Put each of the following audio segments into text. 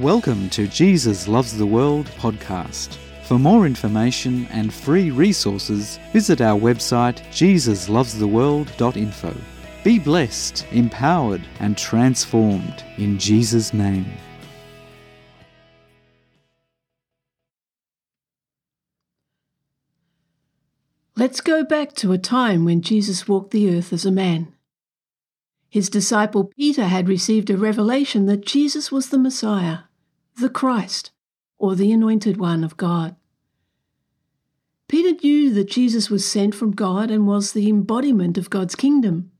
Welcome to Jesus Loves the World podcast. For more information and free resources, visit our website jesuslovestheworld.info. Be blessed, empowered, and transformed in Jesus' name. Let's go back to a time when Jesus walked the earth as a man. His disciple Peter had received a revelation that Jesus was the Messiah, the Christ, or the Anointed One of God. Peter knew that Jesus was sent from God and was the embodiment of God's kingdom.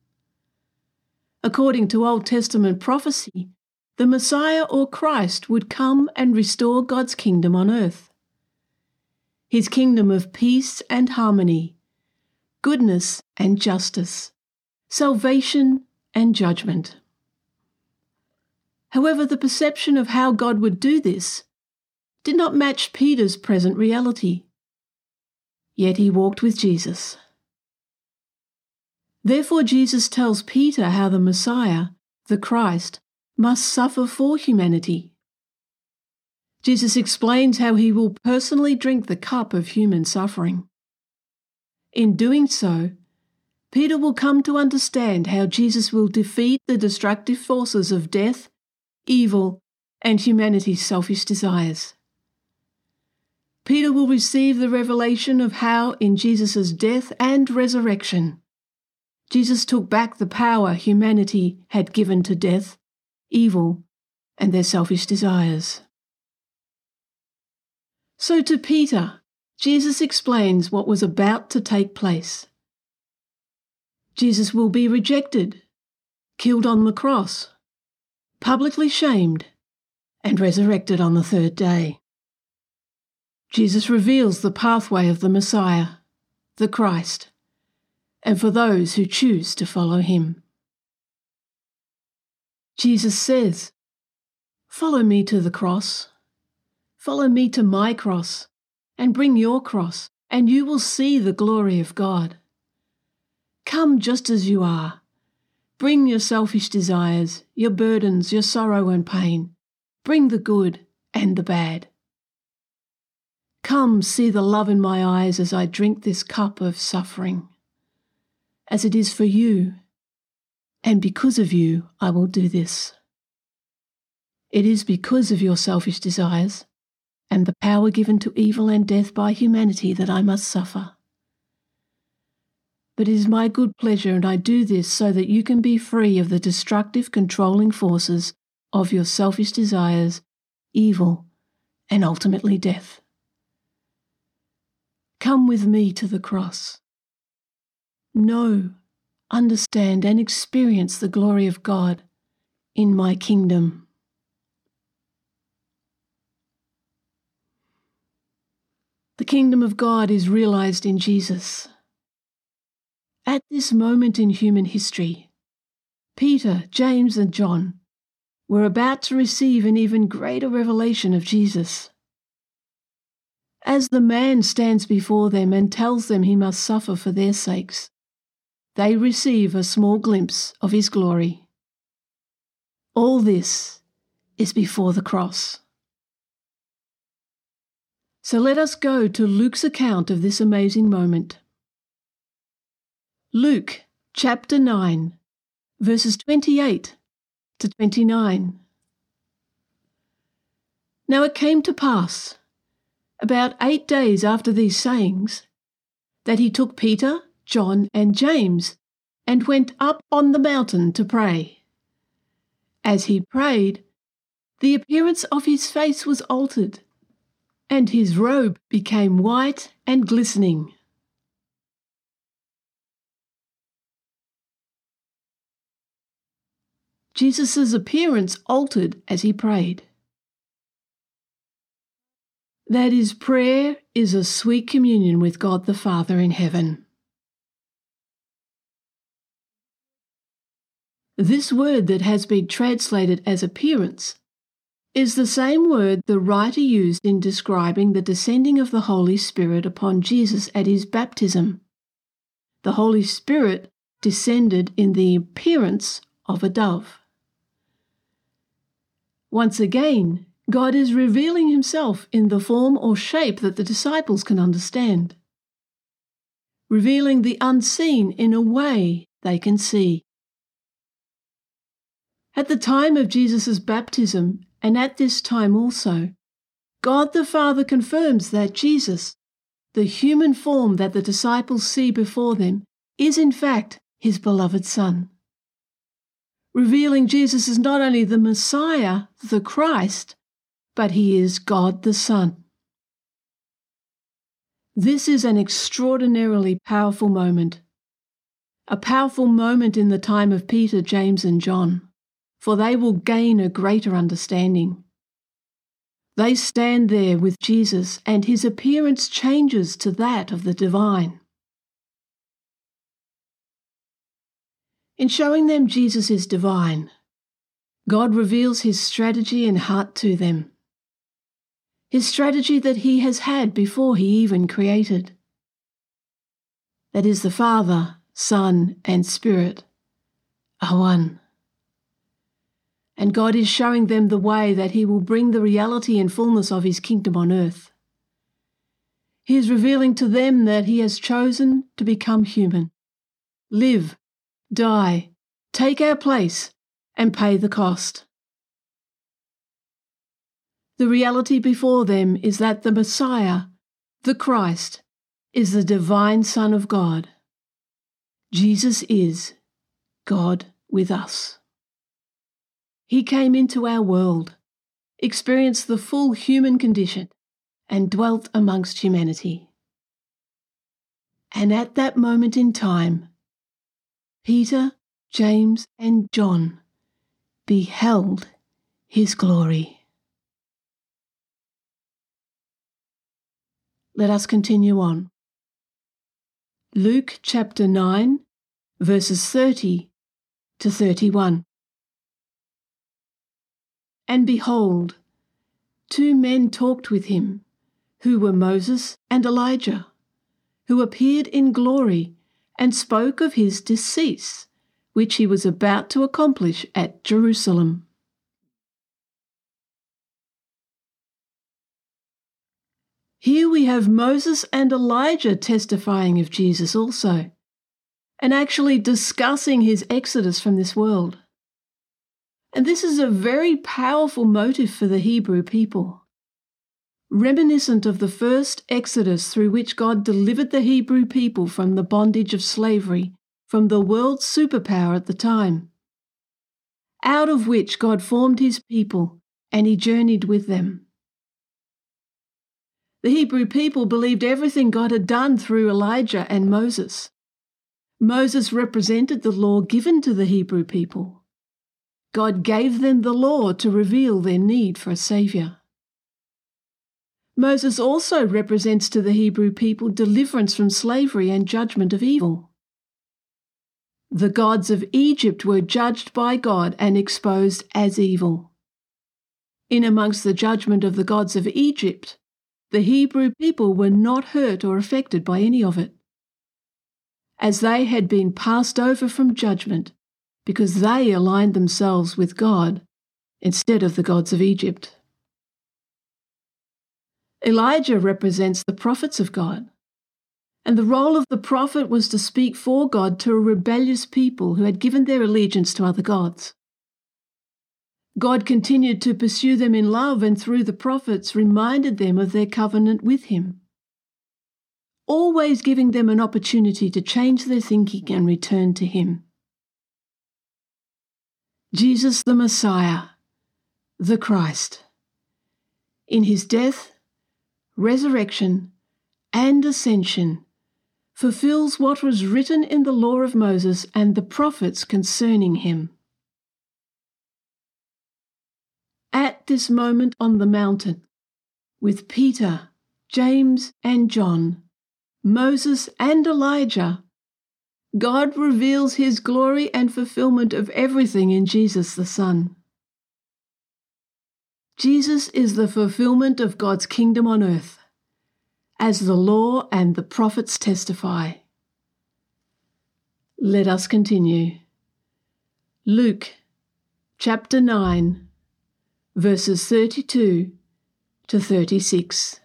According to Old Testament prophecy, the Messiah or Christ would come and restore God's kingdom on earth. His kingdom of peace and harmony, goodness and justice, salvation and judgment. However, the perception of how God would do this did not match Peter's present reality. Yet he walked with Jesus. Therefore, Jesus tells Peter how the Messiah, the Christ, must suffer for humanity. Jesus explains how he will personally drink the cup of human suffering. In doing so, Peter will come to understand how Jesus will defeat the destructive forces of death evil, and humanity's selfish desires. Peter will receive the revelation of how, in Jesus' death and resurrection, Jesus took back the power humanity had given to death, evil, and their selfish desires. So to Peter, Jesus explains what was about to take place. Jesus will be rejected, killed on the cross, publicly shamed, and resurrected on the third day. Jesus reveals the pathway of the Messiah, the Christ, and for those who choose to follow him. Jesus says, Follow me to the cross. Follow me to my cross, and bring your cross, and you will see the glory of God. Come just as you are Bring your selfish desires, your burdens, your sorrow and pain. Bring the good and the bad. Come, see the love in my eyes as I drink this cup of suffering. As it is for you, and because of you, I will do this. It is because of your selfish desires and the power given to evil and death by humanity that I must suffer but it is my good pleasure, and I do this so that you can be free of the destructive controlling forces of your selfish desires, evil, and ultimately death. Come with me to the cross. Know, understand, and experience the glory of God in my kingdom. The kingdom of God is realized in Jesus. At this moment in human history, Peter, James, and John were about to receive an even greater revelation of Jesus. As the man stands before them and tells them he must suffer for their sakes, they receive a small glimpse of his glory. All this is before the cross. So let us go to Luke's account of this amazing moment. Luke chapter 9, verses 28 to 29. Now it came to pass, about eight days after these sayings, that he took Peter, John, and James and went up on the mountain to pray. As he prayed, the appearance of his face was altered, and his robe became white and glistening. Jesus' appearance altered as he prayed. That is, prayer is a sweet communion with God the Father in heaven. This word that has been translated as appearance is the same word the writer used in describing the descending of the Holy Spirit upon Jesus at his baptism. The Holy Spirit descended in the appearance of a dove. Once again, God is revealing himself in the form or shape that the disciples can understand, revealing the unseen in a way they can see. At the time of Jesus' baptism, and at this time also, God the Father confirms that Jesus, the human form that the disciples see before them, is in fact his beloved Son. Revealing Jesus is not only the Messiah, the Christ, but he is God the Son. This is an extraordinarily powerful moment. A powerful moment in the time of Peter, James, and John, for they will gain a greater understanding. They stand there with Jesus, and his appearance changes to that of the divine. In showing them Jesus is divine, God reveals his strategy and heart to them. His strategy that he has had before he even created. That is, the Father, Son, and Spirit are one and God is showing them the way that He will bring the reality and fullness of His kingdom on earth. He is revealing to them that He has chosen to become human, live, die, take our place, and pay the cost. The reality before them is that the Messiah, the Christ, is the divine Son of God. Jesus is God with us. He came into our world, experienced the full human condition, and dwelt amongst humanity. And at that moment in time, Peter, James, and John beheld his glory. Let us continue on. Luke chapter 9, verses 30 to 31. And behold, two men talked with him, who were Moses and Elijah, who appeared in glory and spoke of his decease, which he was about to accomplish at Jerusalem. Here we have Moses and Elijah testifying of Jesus also, and actually discussing his exodus from this world. And this is a very powerful motive for the Hebrew people. Reminiscent of the first exodus through which God delivered the Hebrew people from the bondage of slavery from the world's superpower at the time, out of which God formed his people and he journeyed with them. The Hebrew people believed everything God had done through Elijah and Moses. Moses represented the law given to the Hebrew people. God gave them the law to reveal their need for a Saviour. Moses also represents to the Hebrew people deliverance from slavery and judgment of evil. The gods of Egypt were judged by God and exposed as evil. In amongst the judgment of the gods of Egypt, the Hebrew people were not hurt or affected by any of it. As they had been passed over from judgment, because they aligned themselves with God instead of the gods of Egypt. Elijah represents the prophets of God, and the role of the prophet was to speak for God to a rebellious people who had given their allegiance to other gods. God continued to pursue them in love and through the prophets reminded them of their covenant with Him, always giving them an opportunity to change their thinking and return to Him. Jesus the Messiah, the Christ. In his death, resurrection, and ascension, fulfills what was written in the law of Moses and the prophets concerning him. At this moment on the mountain, with Peter, James, and John, Moses and Elijah God reveals his glory and fulfillment of everything in Jesus the Son. Jesus is the fulfillment of God's kingdom on earth, as the law and the prophets testify. Let us continue. Luke chapter 9, verses 32 to 36.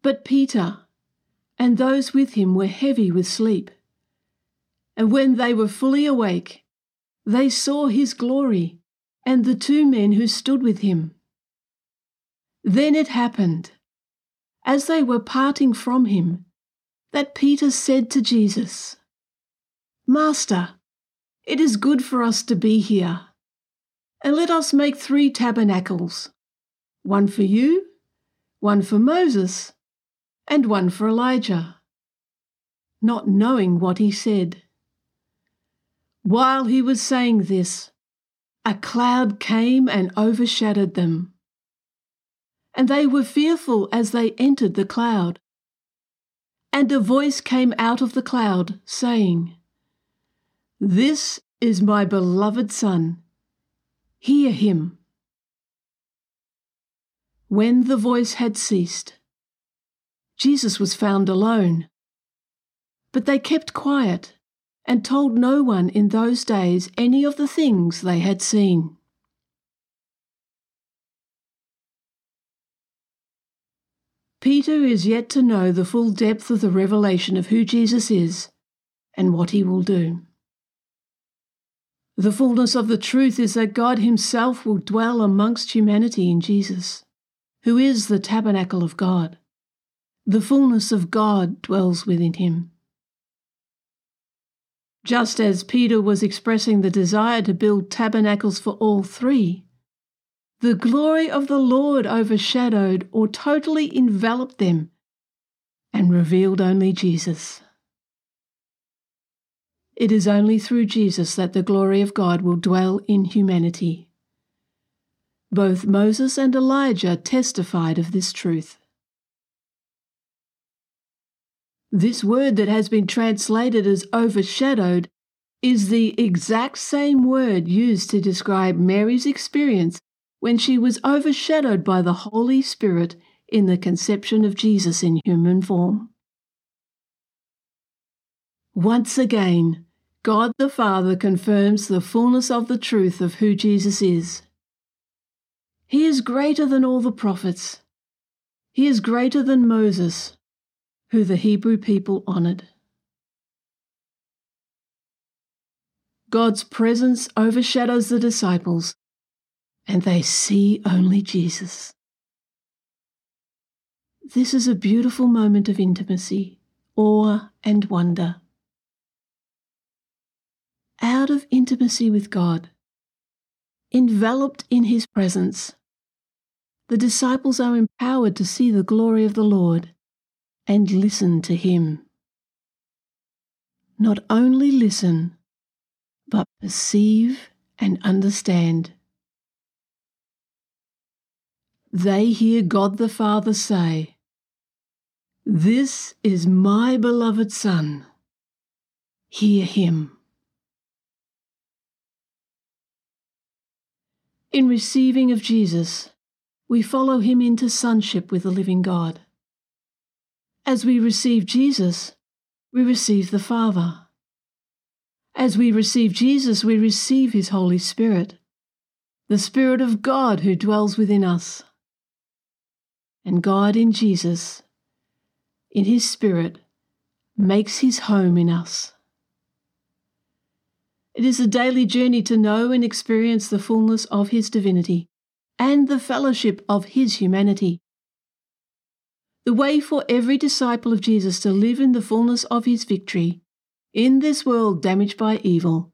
But Peter and those with him were heavy with sleep. And when they were fully awake, they saw his glory and the two men who stood with him. Then it happened, as they were parting from him, that Peter said to Jesus, Master, it is good for us to be here. And let us make three tabernacles one for you, one for Moses, and one for Elijah, not knowing what he said. While he was saying this, a cloud came and overshadowed them. And they were fearful as they entered the cloud. And a voice came out of the cloud, saying, This is my beloved Son. Hear him. When the voice had ceased, Jesus was found alone. But they kept quiet and told no one in those days any of the things they had seen. Peter is yet to know the full depth of the revelation of who Jesus is and what he will do. The fullness of the truth is that God Himself will dwell amongst humanity in Jesus, who is the tabernacle of God. The fullness of God dwells within him. Just as Peter was expressing the desire to build tabernacles for all three, the glory of the Lord overshadowed or totally enveloped them and revealed only Jesus. It is only through Jesus that the glory of God will dwell in humanity. Both Moses and Elijah testified of this truth. This word that has been translated as overshadowed is the exact same word used to describe Mary's experience when she was overshadowed by the Holy Spirit in the conception of Jesus in human form. Once again, God the Father confirms the fullness of the truth of who Jesus is. He is greater than all the prophets. He is greater than Moses, who the Hebrew people honoured. God's presence overshadows the disciples, and they see only Jesus. This is a beautiful moment of intimacy, awe, and wonder. Out of intimacy with God, enveloped in His presence, the disciples are empowered to see the glory of the Lord and listen to Him. Not only listen, but perceive and understand. They hear God the Father say, This is my beloved Son. Hear him. In receiving of Jesus, we follow him into sonship with the living God. As we receive Jesus, we receive the Father. As we receive Jesus, we receive His Holy Spirit, the Spirit of God who dwells within us. And God in Jesus, in His Spirit, makes His home in us. It is a daily journey to know and experience the fullness of His divinity and the fellowship of His humanity. The way for every disciple of Jesus to live in the fullness of his victory in this world damaged by evil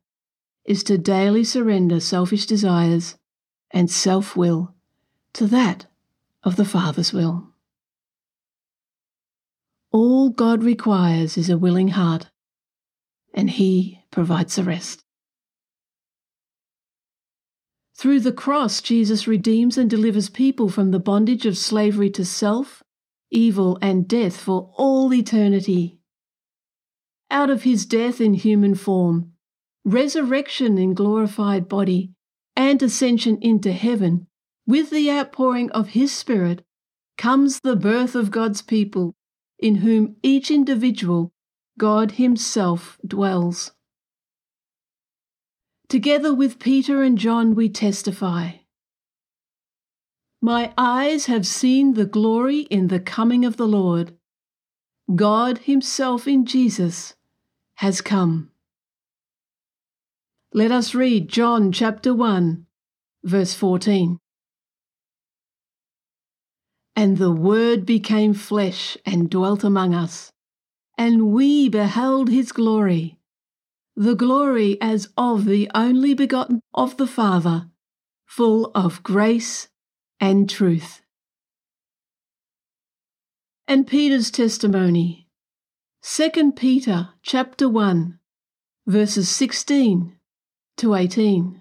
is to daily surrender selfish desires and self will to that of the Father's will. All God requires is a willing heart, and He provides the rest. Through the cross, Jesus redeems and delivers people from the bondage of slavery to self evil, and death for all eternity. Out of his death in human form, resurrection in glorified body, and ascension into heaven, with the outpouring of his Spirit, comes the birth of God's people, in whom each individual, God Himself, dwells. Together with Peter and John, we testify. My eyes have seen the glory in the coming of the Lord. God Himself in Jesus has come. Let us read John chapter 1, verse 14. And the Word became flesh and dwelt among us, and we beheld his glory, the glory as of the only begotten of the Father, full of grace and truth. And Peter's testimony, 2 Peter chapter 1, verses 16 to 18.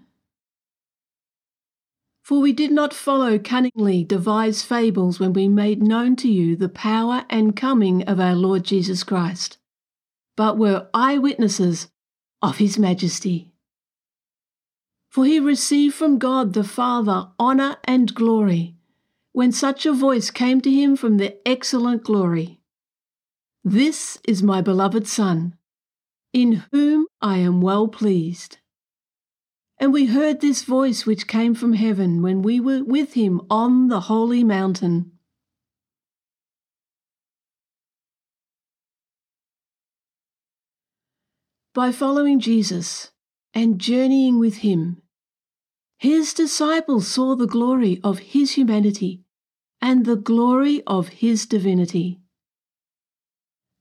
For we did not follow cunningly devised fables when we made known to you the power and coming of our Lord Jesus Christ, but were eyewitnesses of his majesty. For he received from God the Father honour and glory, when such a voice came to him from the excellent glory This is my beloved Son, in whom I am well pleased. And we heard this voice which came from heaven when we were with him on the holy mountain. By following Jesus and journeying with him, his disciples saw the glory of his humanity and the glory of his divinity.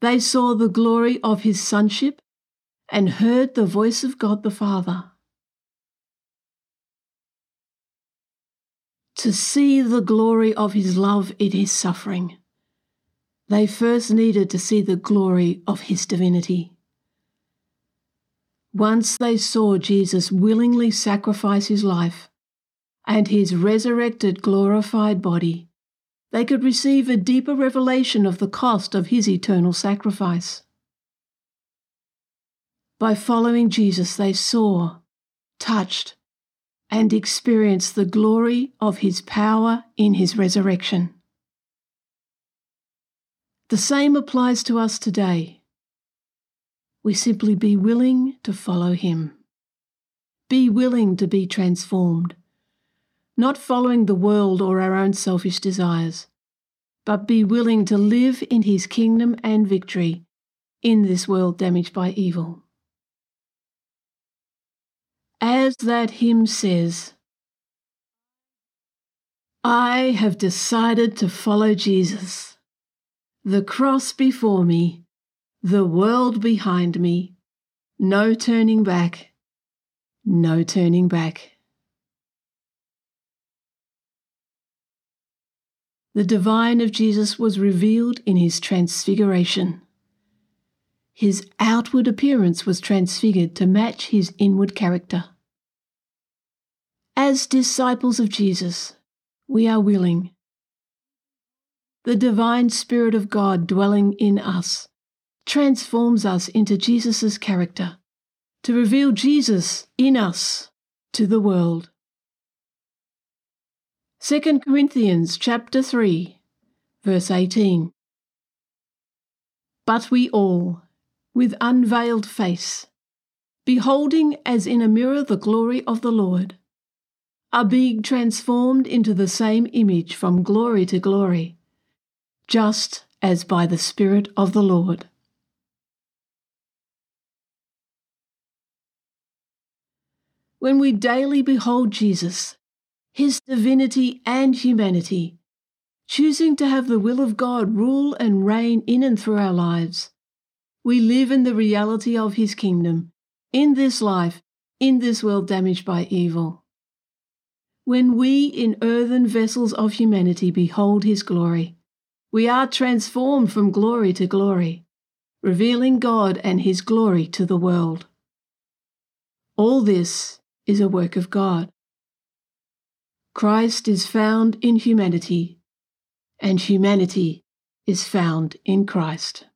They saw the glory of his sonship and heard the voice of God the Father. to see the glory of his love in his suffering. They first needed to see the glory of his divinity. Once they saw Jesus willingly sacrifice his life and his resurrected glorified body, they could receive a deeper revelation of the cost of his eternal sacrifice. By following Jesus, they saw, touched, and experienced the glory of his power in his resurrection. The same applies to us today. We simply be willing to follow him. Be willing to be transformed, not following the world or our own selfish desires, but be willing to live in his kingdom and victory in this world damaged by evil. As that hymn says, I have decided to follow Jesus. The cross before me, the world behind me, no turning back, no turning back. The divine of Jesus was revealed in his transfiguration. His outward appearance was transfigured to match his inward character. As disciples of Jesus, we are willing. The divine Spirit of God dwelling in us transforms us into Jesus' character to reveal Jesus in us to the world. 2 Corinthians chapter 3 verse 18 But we all with unveiled face, beholding as in a mirror the glory of the Lord, are being transformed into the same image from glory to glory, just as by the Spirit of the Lord. When we daily behold Jesus, his divinity and humanity, choosing to have the will of God rule and reign in and through our lives, we live in the reality of His kingdom, in this life, in this world damaged by evil. When we in earthen vessels of humanity behold His glory, we are transformed from glory to glory, revealing God and His glory to the world. All this is a work of God. Christ is found in humanity, and humanity is found in Christ.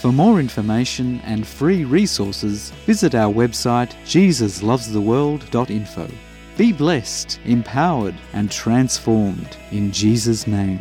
For more information and free resources, visit our website jesuslovestheworld.info. Be blessed, empowered, and transformed in Jesus' name.